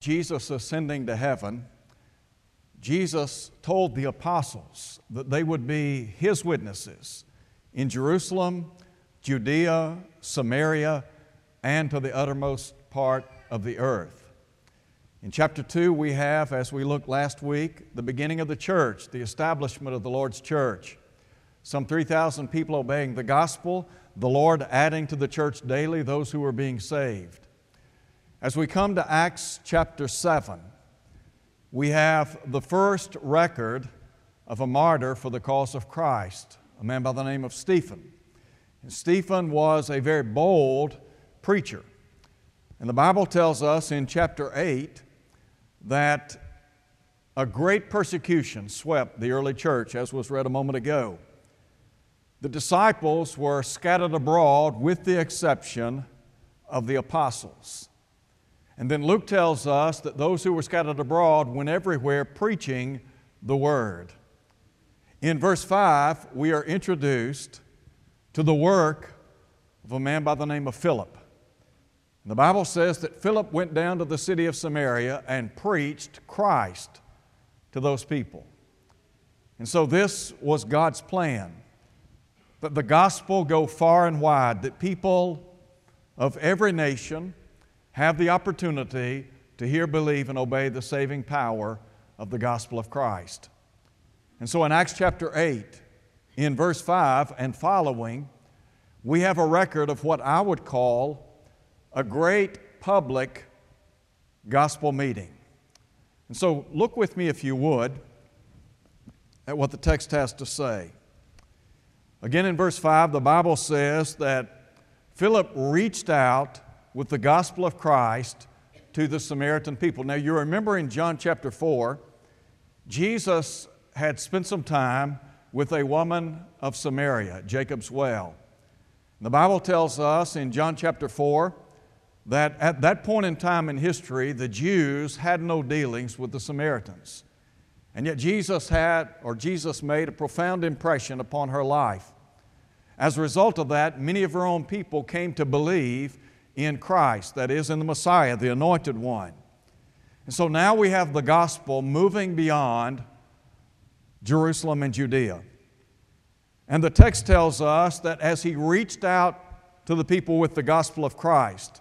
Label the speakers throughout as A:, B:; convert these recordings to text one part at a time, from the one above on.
A: Jesus ascending to heaven, Jesus told the apostles that they would be his witnesses in Jerusalem, Judea, Samaria, and to the uttermost part of the earth. In chapter 2, we have, as we looked last week, the beginning of the church, the establishment of the Lord's church. Some 3,000 people obeying the gospel, the Lord adding to the church daily those who were being saved. As we come to Acts chapter 7, we have the first record of a martyr for the cause of Christ, a man by the name of Stephen. And Stephen was a very bold preacher. And the Bible tells us in chapter 8 that a great persecution swept the early church, as was read a moment ago. The disciples were scattered abroad with the exception of the apostles. And then Luke tells us that those who were scattered abroad went everywhere preaching the word. In verse 5, we are introduced to the work of a man by the name of Philip. The Bible says that Philip went down to the city of Samaria and preached Christ to those people. And so this was God's plan that the gospel go far and wide, that people of every nation, have the opportunity to hear, believe, and obey the saving power of the gospel of Christ. And so in Acts chapter 8, in verse 5 and following, we have a record of what I would call a great public gospel meeting. And so look with me, if you would, at what the text has to say. Again, in verse 5, the Bible says that Philip reached out with the gospel of Christ to the Samaritan people. Now, you remember in John chapter 4, Jesus had spent some time with a woman of Samaria, Jacob's well. The Bible tells us in John chapter 4 that at that point in time in history, the Jews had no dealings with the Samaritans. And yet Jesus had, or Jesus made a profound impression upon her life. As a result of that, many of her own people came to believe in Christ, that is, in the Messiah, the anointed one. And so now we have the gospel moving beyond Jerusalem and Judea. And the text tells us that as he reached out to the people with the gospel of Christ,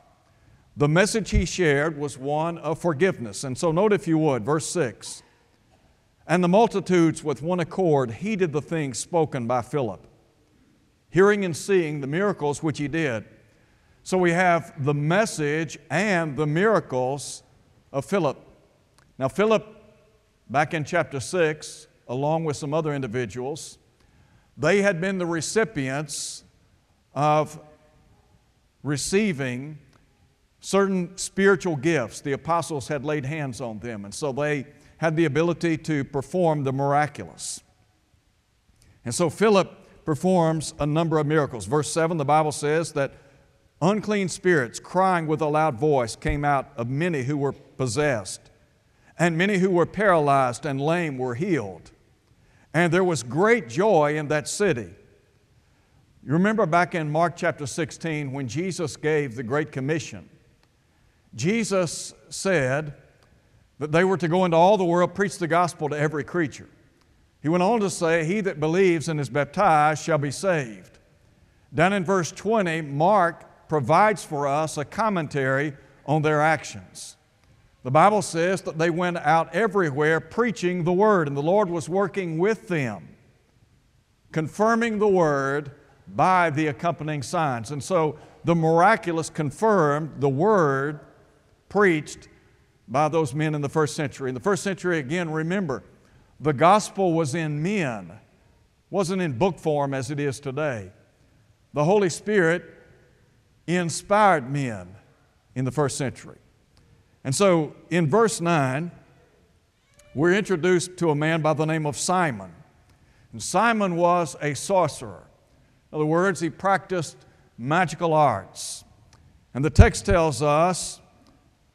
A: the message he shared was one of forgiveness. And so, note if you would, verse 6 And the multitudes with one accord heeded the things spoken by Philip, hearing and seeing the miracles which he did. So we have the message and the miracles of Philip. Now, Philip, back in chapter 6, along with some other individuals, they had been the recipients of receiving certain spiritual gifts. The apostles had laid hands on them, and so they had the ability to perform the miraculous. And so Philip performs a number of miracles. Verse 7, the Bible says that Unclean spirits, crying with a loud voice, came out of many who were possessed, and many who were paralyzed and lame were healed. And there was great joy in that city. You remember back in Mark chapter 16 when Jesus gave the Great Commission, Jesus said that they were to go into all the world, preach the gospel to every creature. He went on to say, He that believes and is baptized shall be saved. Down in verse 20, Mark provides for us a commentary on their actions. The Bible says that they went out everywhere preaching the Word, and the Lord was working with them, confirming the Word by the accompanying signs. And so the miraculous confirmed the Word preached by those men in the first century. In the first century, again, remember, the gospel was in men, wasn't in book form as it is today. The Holy Spirit inspired men in the first century. And so in verse 9, we're introduced to a man by the name of Simon. And Simon was a sorcerer. In other words, he practiced magical arts. And the text tells us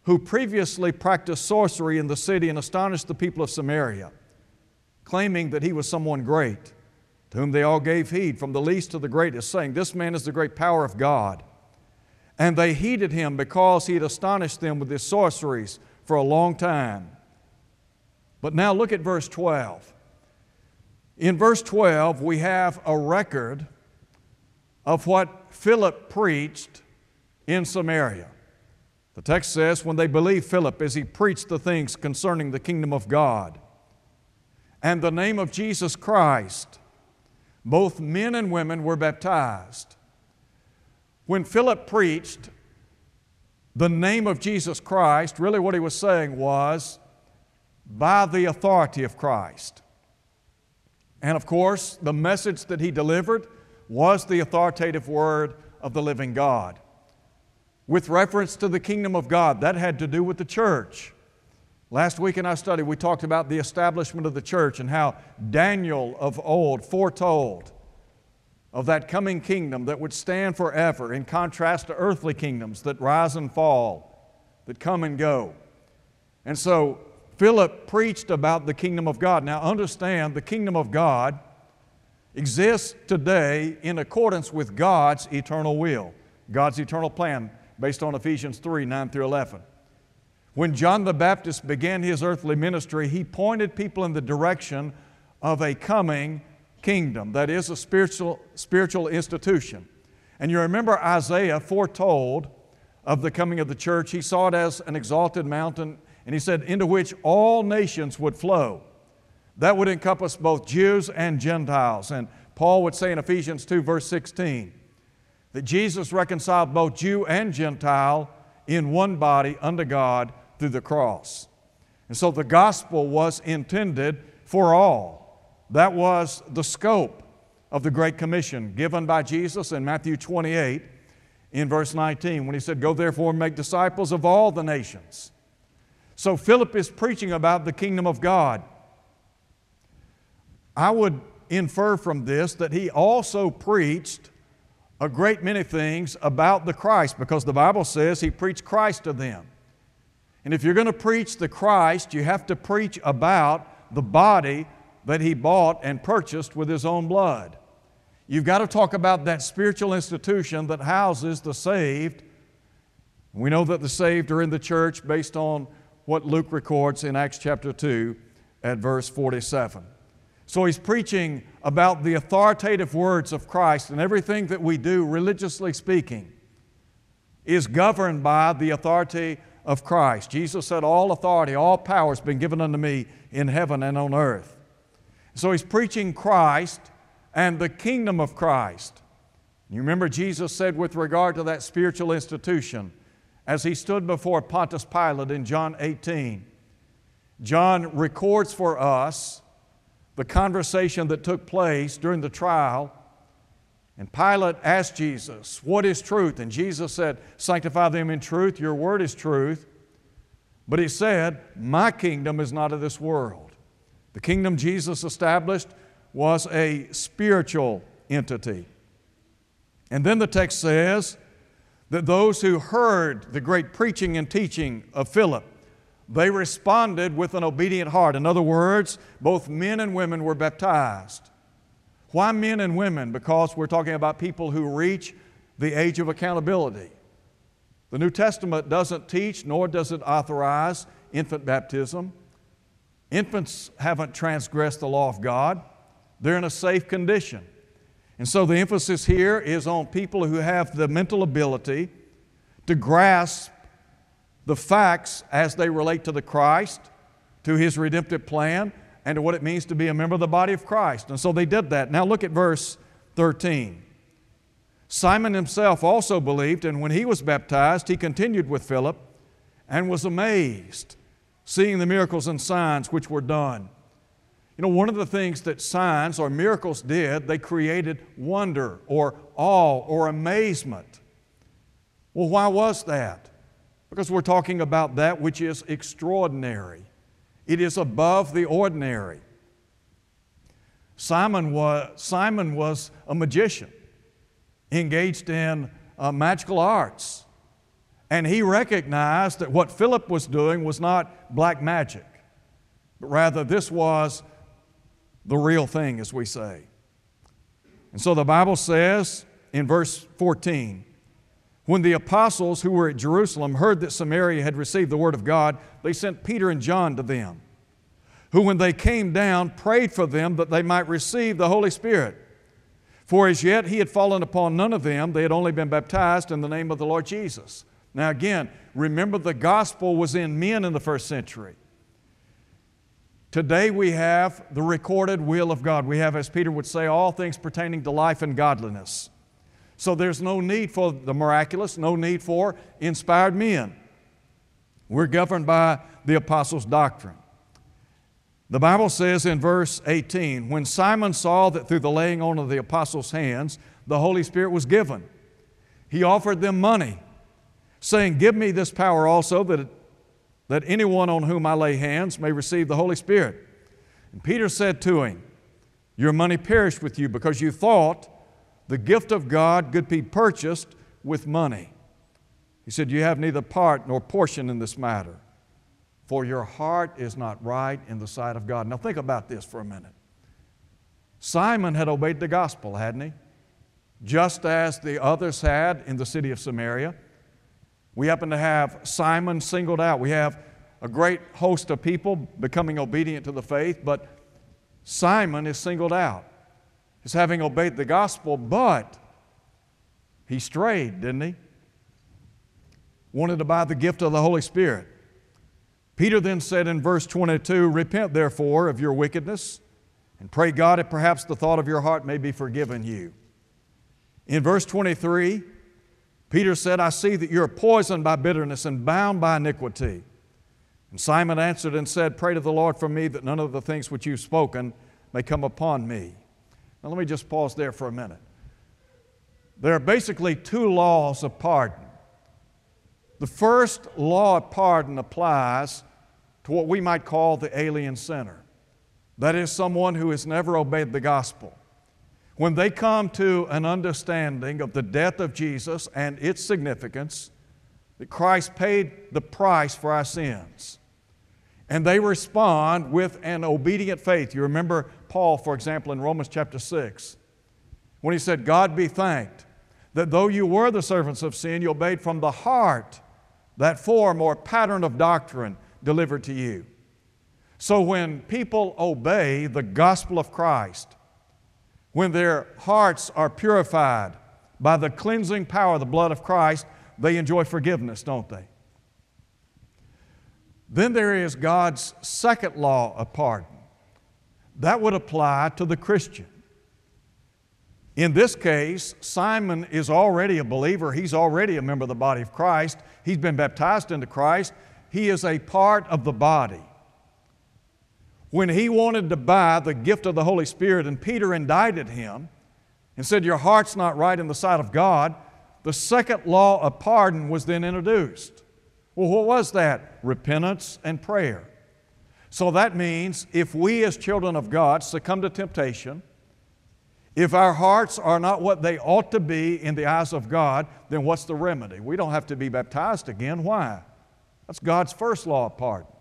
A: who previously practiced sorcery in the city and astonished the people of Samaria, claiming that he was someone great, to whom they all gave heed, from the least to the greatest, saying, This man is the great power of God. And they heeded him because he had astonished them with his sorceries, for a long time. But now look at verse 12. In verse 12, we have a record of what Philip preached in Samaria. The text says, when they believed Philip as he preached the things concerning the kingdom of God and the name of Jesus Christ, both men and women were baptized. When Philip preached the name of Jesus Christ, really what he was saying was, by the authority of Christ. And of course, the message that he delivered was the authoritative word of the living God. With reference to the kingdom of God, that had to do with the church. Last week in our study, we talked about the establishment of the church and how Daniel of old foretold of that coming kingdom that would stand forever in contrast to earthly kingdoms that rise and fall, that come and go. And so Philip preached about the kingdom of God. Now understand, the kingdom of God exists today in accordance with God's eternal will, God's eternal plan, based on Ephesians 3 9 through 11. When John the Baptist began his earthly ministry, he pointed people in the direction of a coming kingdom that is a spiritual, spiritual institution. And you remember Isaiah foretold of the coming of the church. He saw it as an exalted mountain, and he said, into which all nations would flow. That would encompass both Jews and Gentiles. And Paul would say in Ephesians 2, verse 16, that Jesus reconciled both Jew and Gentile in one body unto God through the cross. And so the gospel was intended for all. That was the scope of the Great Commission given by Jesus in Matthew 28 in verse 19 when he said, Go therefore and make disciples of all the nations. So Philip is preaching about the kingdom of God. I would infer from this that he also preached a great many things about the Christ because the Bible says he preached Christ to them. And if you're going to preach the Christ, you have to preach about the body that he bought and purchased with his own blood. You've got to talk about that spiritual institution that houses the saved. We know that the saved are in the church based on what Luke records in Acts chapter 2 at verse 47. So he's preaching about the authoritative words of Christ, and everything that we do, religiously speaking, is governed by the authority of Christ. Jesus said, All authority, all power has been given unto me in heaven and on earth. So he's preaching Christ and the kingdom of Christ. You remember Jesus said with regard to that spiritual institution, as he stood before Pontius Pilate in John 18, John records for us the conversation that took place during the trial. And Pilate asked Jesus, What is truth? And Jesus said, Sanctify them in truth, your word is truth. But he said, My kingdom is not of this world. The kingdom Jesus established was a spiritual entity. And then the text says that those who heard the great preaching and teaching of Philip, they responded with an obedient heart. In other words, both men and women were baptized. Why men and women? Because we're talking about people who reach the age of accountability. The New Testament doesn't teach nor does it authorize infant baptism. Infants haven't transgressed the law of God, they're in a safe condition. And so the emphasis here is on people who have the mental ability to grasp the facts as they relate to the Christ, to His redemptive plan, and to what it means to be a member of the body of Christ. And so they did that. Now look at verse 13. Simon himself also believed, and when he was baptized, he continued with Philip and was amazed seeing the miracles and signs which were done. You know, one of the things that signs or miracles did, they created wonder or awe or amazement. Well, why was that? Because we're talking about that which is extraordinary, it is above the ordinary. Simon was, Simon was a magician engaged in uh, magical arts. And he recognized that what Philip was doing was not black magic, but rather this was the real thing, as we say. And so the Bible says in verse 14 When the apostles who were at Jerusalem heard that Samaria had received the word of God, they sent Peter and John to them, who, when they came down, prayed for them that they might receive the Holy Spirit. For as yet he had fallen upon none of them, they had only been baptized in the name of the Lord Jesus. Now, again, remember the gospel was in men in the first century. Today we have the recorded will of God. We have, as Peter would say, all things pertaining to life and godliness. So there's no need for the miraculous, no need for inspired men. We're governed by the apostles' doctrine. The Bible says in verse 18 when Simon saw that through the laying on of the apostles' hands the Holy Spirit was given, he offered them money, saying, Give me this power also that, that anyone on whom I lay hands may receive the Holy Spirit. And Peter said to him, Your money perished with you because you thought the gift of God could be purchased with money. He said, You have neither part nor portion in this matter for your heart is not right in the sight of God. Now, think about this for a minute. Simon had obeyed the gospel, hadn't he? Just as the others had in the city of Samaria. We happen to have Simon singled out. We have a great host of people becoming obedient to the faith, but Simon is singled out as having obeyed the gospel, but he strayed, didn't he? Wanted to buy the gift of the Holy Spirit. Peter then said in verse 22 Repent therefore of your wickedness, and pray God that perhaps the thought of your heart may be forgiven you. In verse 23, Peter said, I see that you're poisoned by bitterness and bound by iniquity. And Simon answered and said, Pray to the Lord for me that none of the things which you've spoken may come upon me. Now, let me just pause there for a minute. There are basically two laws of pardon. The first law of pardon applies to what we might call the alien sinner. That is, someone who has never obeyed the gospel. When they come to an understanding of the death of Jesus and its significance, that Christ paid the price for our sins, and they respond with an obedient faith. You remember Paul, for example, in Romans chapter 6, when he said, God be thanked that though you were the servants of sin, you obeyed from the heart that form or pattern of doctrine delivered to you. So when people obey the gospel of Christ, when their hearts are purified by the cleansing power of the blood of Christ, they enjoy forgiveness, don't they? Then there is God's second law of pardon. That would apply to the Christian. In this case, Simon is already a believer. He's already a member of the body of Christ. He's been baptized into Christ. He is a part of the body. When he wanted to buy the gift of the Holy Spirit, and Peter indicted him and said, Your heart's not right in the sight of God, the second law of pardon was then introduced. Well, what was that? Repentance and prayer. So that means if we as children of God succumb to temptation, if our hearts are not what they ought to be in the eyes of God, then what's the remedy? We don't have to be baptized again. Why? That's God's first law of pardon.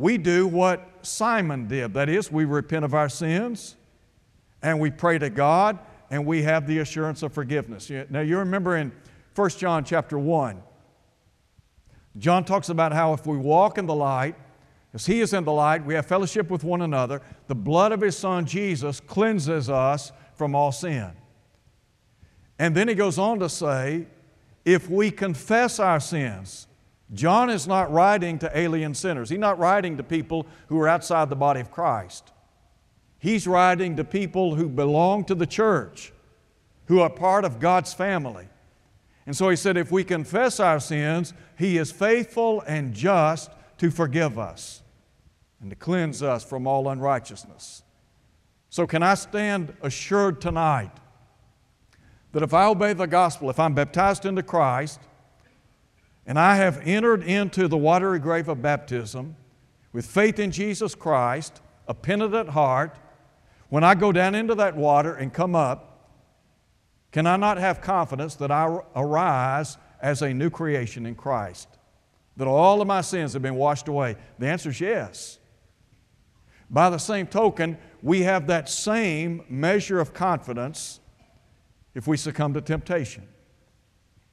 A: We do what Simon did that is, we repent of our sins and we pray to God and we have the assurance of forgiveness. Now, you remember in 1 John chapter 1, John talks about how if we walk in the light, as He is in the light, we have fellowship with one another. The blood of His Son Jesus cleanses us from all sin. And then He goes on to say, if we confess our sins, John is not writing to alien sinners. He's not writing to people who are outside the body of Christ. He's writing to people who belong to the church, who are part of God's family. And so he said, if we confess our sins, He is faithful and just to forgive us and to cleanse us from all unrighteousness. So, can I stand assured tonight that if I obey the gospel, if I'm baptized into Christ, and I have entered into the watery grave of baptism with faith in Jesus Christ, a penitent heart, when I go down into that water and come up, can I not have confidence that I arise as a new creation in Christ? that all of my sins have been washed away? The answer is yes. By the same token, we have that same measure of confidence if we succumb to temptation.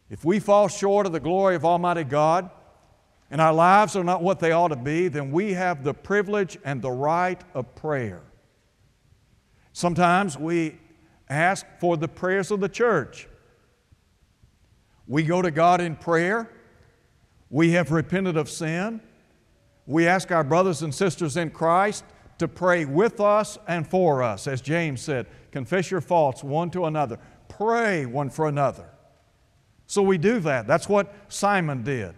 A: If we fall short of the glory of Almighty God and our lives are not what they ought to be, then we have the privilege and the right of prayer. Sometimes we ask for the prayers of the church. We go to God in prayer. We have repented of sin. We ask our brothers and sisters in Christ to pray with us and for us. As James said, confess your faults one to another, pray one for another. So we do that. That's what Simon did.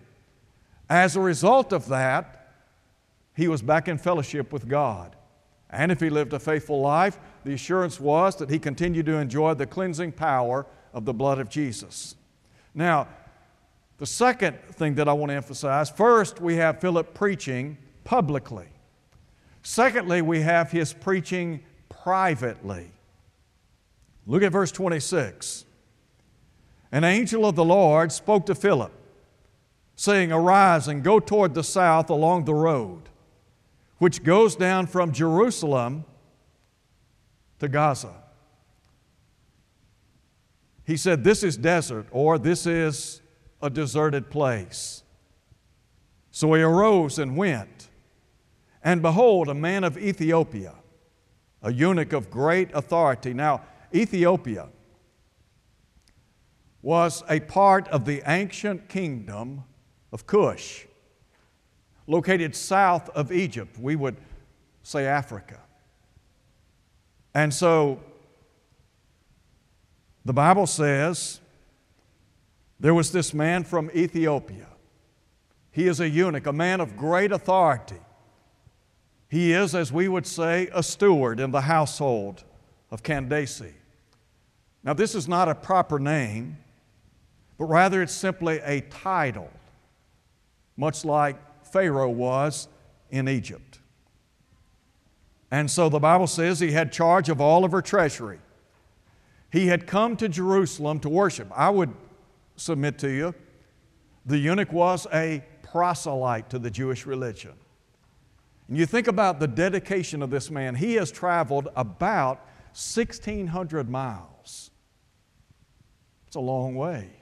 A: As a result of that, he was back in fellowship with God. And if he lived a faithful life, the assurance was that he continued to enjoy the cleansing power of the blood of Jesus. Now, the second thing that I want to emphasize first, we have Philip preaching publicly. Secondly, we have his preaching privately. Look at verse 26. An angel of the Lord spoke to Philip, saying, Arise and go toward the south along the road, which goes down from Jerusalem to Gaza. He said, This is desert, or this is a deserted place. So he arose and went. And behold, a man of Ethiopia, a eunuch of great authority. Now, Ethiopia was a part of the ancient kingdom of Cush, located south of Egypt. We would say Africa. And so the Bible says there was this man from Ethiopia. He is a eunuch, a man of great authority. He is, as we would say, a steward in the household of Candace. Now, this is not a proper name, but rather it's simply a title, much like Pharaoh was in Egypt. And so the Bible says he had charge of all of her treasury. He had come to Jerusalem to worship. I would submit to you, the eunuch was a proselyte to the Jewish religion. And you think about the dedication of this man, he has traveled about 1,600 miles. It's a long way.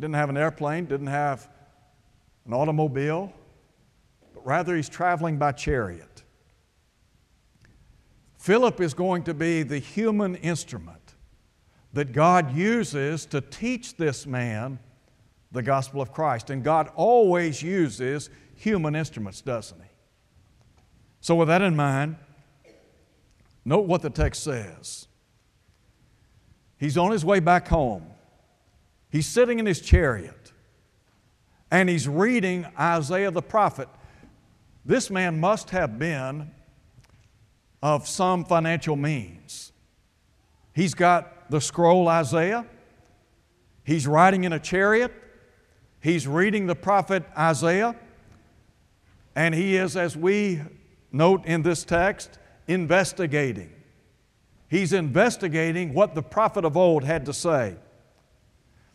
A: Didn't have an airplane, didn't have an automobile, but rather he's traveling by chariot. Philip is going to be the human instrument that God uses to teach this man the gospel of Christ. And God always uses human instruments, doesn't He? So, with that in mind, note what the text says. He's on his way back home. He's sitting in his chariot and he's reading Isaiah the prophet. This man must have been of some financial means. He's got the scroll Isaiah, he's riding in a chariot, he's reading the prophet Isaiah, and he is, as we note in this text, investigating. He's investigating what the prophet of old had to say.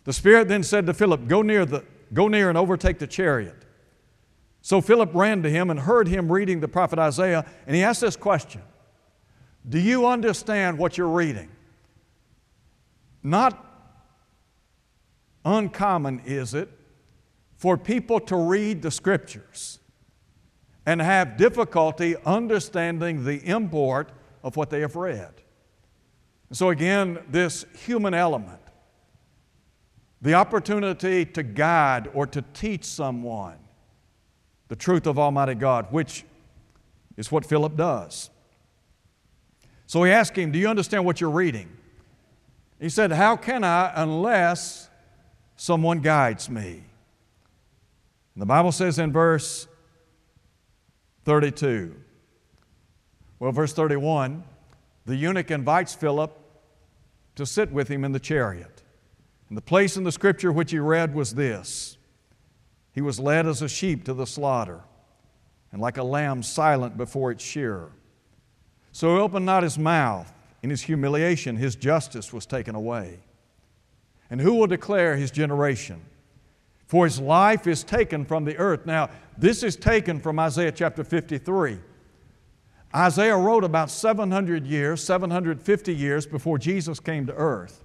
A: The Spirit then said to Philip, Go near, the, go near and overtake the chariot. So Philip ran to him and heard him reading the prophet Isaiah, and he asked this question do you understand what you're reading? Not uncommon is it for people to read the scriptures and have difficulty understanding the import of what they have read. So, again, this human element, the opportunity to guide or to teach someone the truth of Almighty God, which is what Philip does. So he asked him, Do you understand what you're reading? He said, How can I unless someone guides me? And the Bible says in verse 32, well, verse 31, the eunuch invites Philip to sit with him in the chariot. And the place in the scripture which he read was this He was led as a sheep to the slaughter, and like a lamb silent before its shearer. So he opened not his mouth. In his humiliation, his justice was taken away. And who will declare his generation? For his life is taken from the earth. Now, this is taken from Isaiah chapter 53. Isaiah wrote about 700 years, 750 years before Jesus came to earth.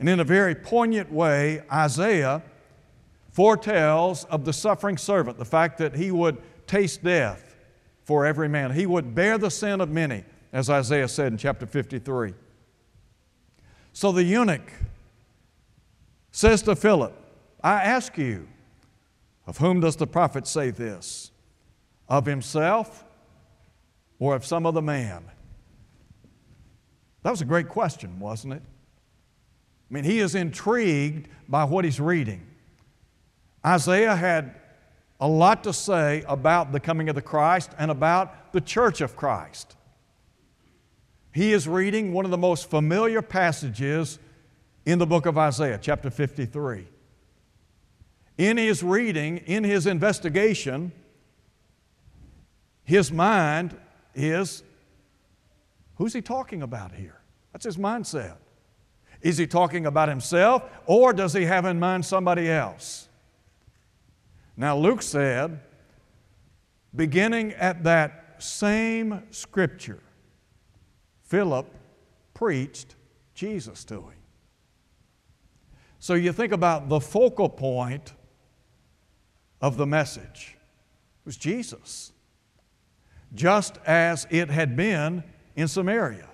A: And in a very poignant way, Isaiah foretells of the suffering servant, the fact that he would taste death for every man. He would bear the sin of many, as Isaiah said in chapter 53. So the eunuch says to Philip, I ask you, of whom does the prophet say this? Of himself or of some other man? That was a great question, wasn't it? I mean, he is intrigued by what he's reading. Isaiah had a lot to say about the coming of the Christ and about the church of Christ. He is reading one of the most familiar passages in the book of Isaiah, chapter 53. In his reading, in his investigation, his mind is who's he talking about here? That's his mindset. Is he talking about himself or does he have in mind somebody else? Now, Luke said, beginning at that same scripture, Philip preached Jesus to him. So you think about the focal point of the message it was Jesus, just as it had been in Samaria.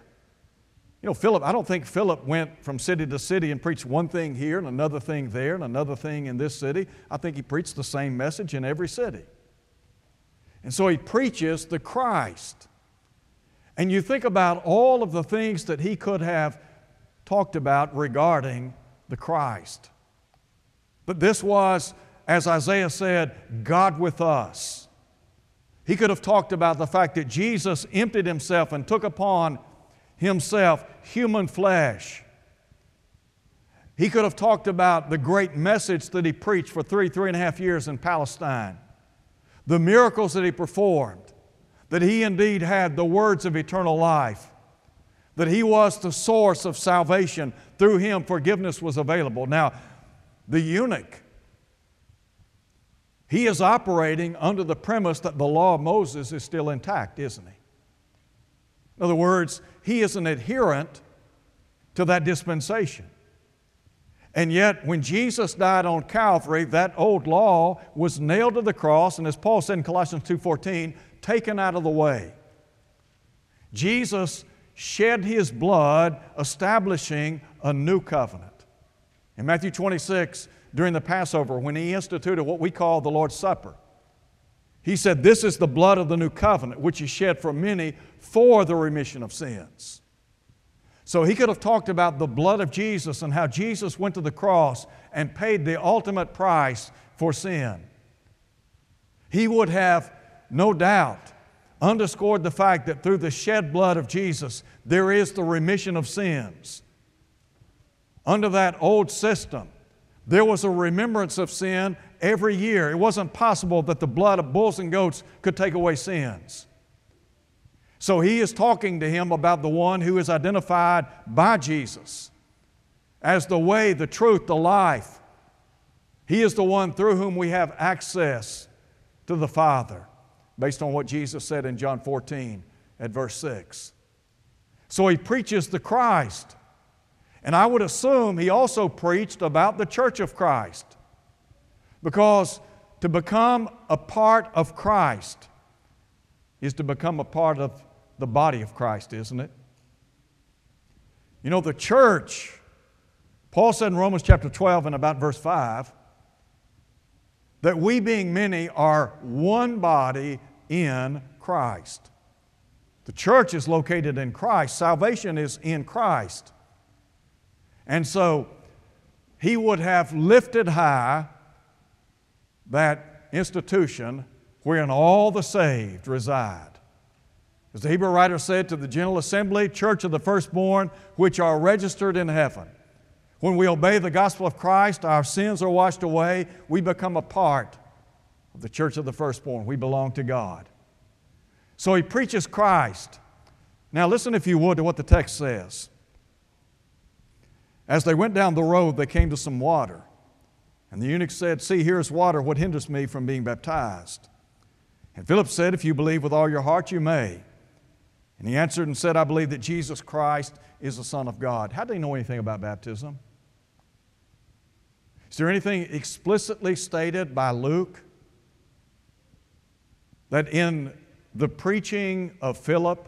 A: You know, Philip, I don't think Philip went from city to city and preached one thing here and another thing there and another thing in this city. I think he preached the same message in every city. And so he preaches the Christ. And you think about all of the things that he could have talked about regarding the Christ. But this was, as Isaiah said, God with us. He could have talked about the fact that Jesus emptied himself and took upon himself human flesh. He could have talked about the great message that he preached for three, three and a half years in Palestine, the miracles that he performed, that he indeed had the words of eternal life, that he was the source of salvation. Through him, forgiveness was available. Now, the eunuch, he is operating under the premise that the law of Moses is still intact, isn't he? In other words, he is an adherent to that dispensation. And yet, when Jesus died on Calvary, that old law was nailed to the cross, and as Paul said in Colossians 2:14, taken out of the way. Jesus shed his blood, establishing a new covenant. In Matthew 26, during the Passover, when he instituted what we call the Lord's Supper, he said, This is the blood of the new covenant, which is shed for many for the remission of sins. So he could have talked about the blood of Jesus and how Jesus went to the cross and paid the ultimate price for sin. He would have, no doubt, underscored the fact that through the shed blood of Jesus, there is the remission of sins. Under that old system, there was a remembrance of sin every year. It wasn't possible that the blood of bulls and goats could take away sins. So he is talking to him about the one who is identified by Jesus as the way, the truth, the life. He is the one through whom we have access to the Father, based on what Jesus said in John 14 at verse 6. So he preaches the Christ. And I would assume he also preached about the church of Christ. Because to become a part of Christ is to become a part of the body of Christ, isn't it? You know, the church, Paul said in Romans chapter 12 and about verse 5, that we being many are one body in Christ. The church is located in Christ, salvation is in Christ. And so he would have lifted high that institution wherein all the saved reside. As the Hebrew writer said to the General Assembly, Church of the Firstborn, which are registered in heaven. When we obey the gospel of Christ, our sins are washed away. We become a part of the church of the firstborn. We belong to God. So he preaches Christ. Now, listen, if you would, to what the text says. As they went down the road, they came to some water. And the eunuch said, See, here is water. What hinders me from being baptized? And Philip said, If you believe with all your heart, you may. And he answered and said, I believe that Jesus Christ is the Son of God. How do they know anything about baptism? Is there anything explicitly stated by Luke that in the preaching of Philip,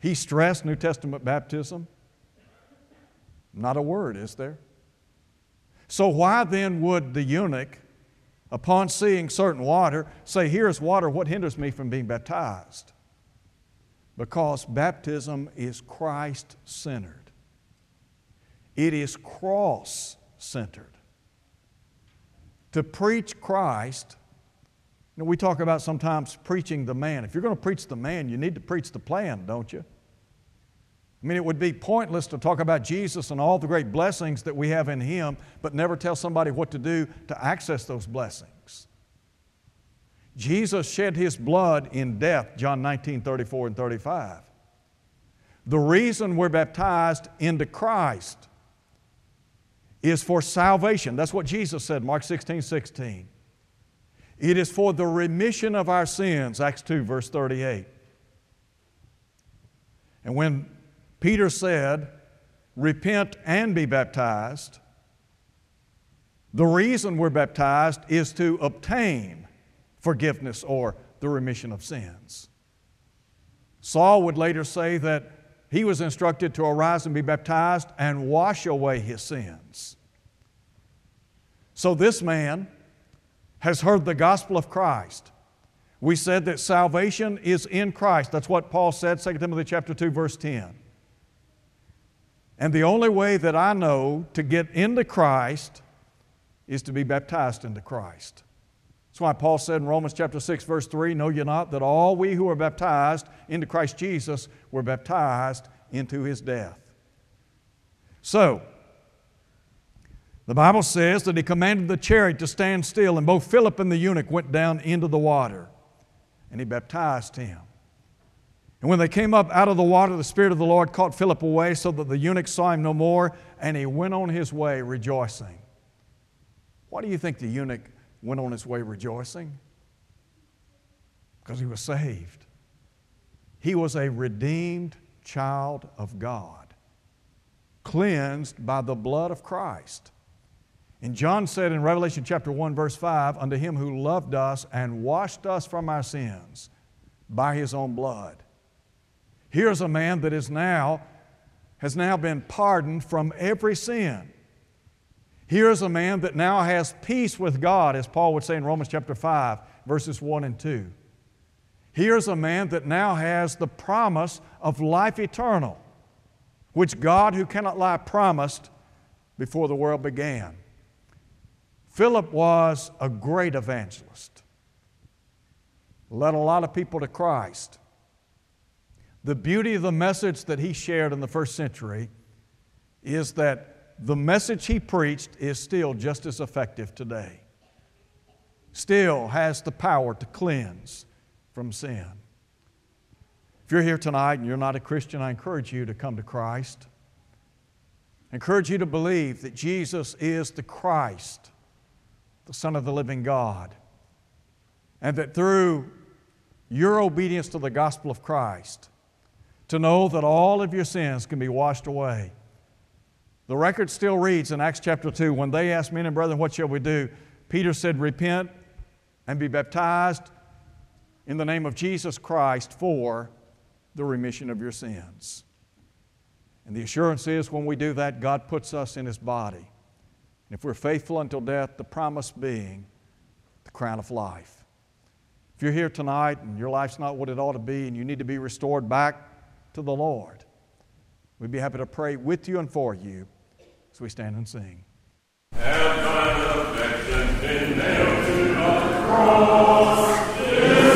A: he stressed New Testament baptism? Not a word, is there? So, why then would the eunuch, upon seeing certain water, say, Here's water, what hinders me from being baptized? Because baptism is Christ centered, it is cross centered. To preach Christ, you know, we talk about sometimes preaching the man. If you're going to preach the man, you need to preach the plan, don't you? I mean, it would be pointless to talk about Jesus and all the great blessings that we have in Him, but never tell somebody what to do to access those blessings. Jesus shed His blood in death, John 19, 34 and 35. The reason we're baptized into Christ is for salvation. That's what Jesus said, Mark 16, 16. It is for the remission of our sins, Acts 2, verse 38. And when Peter said, Repent and be baptized. The reason we're baptized is to obtain forgiveness or the remission of sins. Saul would later say that he was instructed to arise and be baptized and wash away his sins. So this man has heard the gospel of Christ. We said that salvation is in Christ. That's what Paul said, 2 Timothy chapter 2, verse 10. And the only way that I know to get into Christ is to be baptized into Christ. That's why Paul said in Romans chapter 6, verse 3 Know ye not that all we who are baptized into Christ Jesus were baptized into his death? So, the Bible says that he commanded the chariot to stand still, and both Philip and the eunuch went down into the water, and he baptized him. And when they came up out of the water, the Spirit of the Lord caught Philip away so that the eunuch saw him no more, and he went on his way rejoicing. Why do you think the eunuch went on his way rejoicing? Because he was saved. He was a redeemed child of God, cleansed by the blood of Christ. And John said in Revelation chapter 1, verse 5, Unto him who loved us and washed us from our sins by his own blood. Here's a man that is now, has now been pardoned from every sin. Here's a man that now has peace with God, as Paul would say in Romans chapter 5, verses 1 and 2. Here's a man that now has the promise of life eternal, which God, who cannot lie, promised before the world began. Philip was a great evangelist, led a lot of people to Christ. The beauty of the message that he shared in the first century is that the message he preached is still just as effective today. Still has the power to cleanse from sin. If you're here tonight and you're not a Christian, I encourage you to come to Christ. I encourage you to believe that Jesus is the Christ, the Son of the living God, and that through your obedience to the gospel of Christ, to know that all of your sins can be washed away. The record still reads in Acts chapter 2 when they asked men and brethren, What shall we do? Peter said, Repent and be baptized in the name of Jesus Christ for the remission of your sins. And the assurance is when we do that, God puts us in His body. And if we're faithful until death, the promise being the crown of life. If you're here tonight and your life's not what it ought to be and you need to be restored back to the Lord. We'd be happy to pray with you and for you as we stand and sing. Have thine affection been nailed to the cross?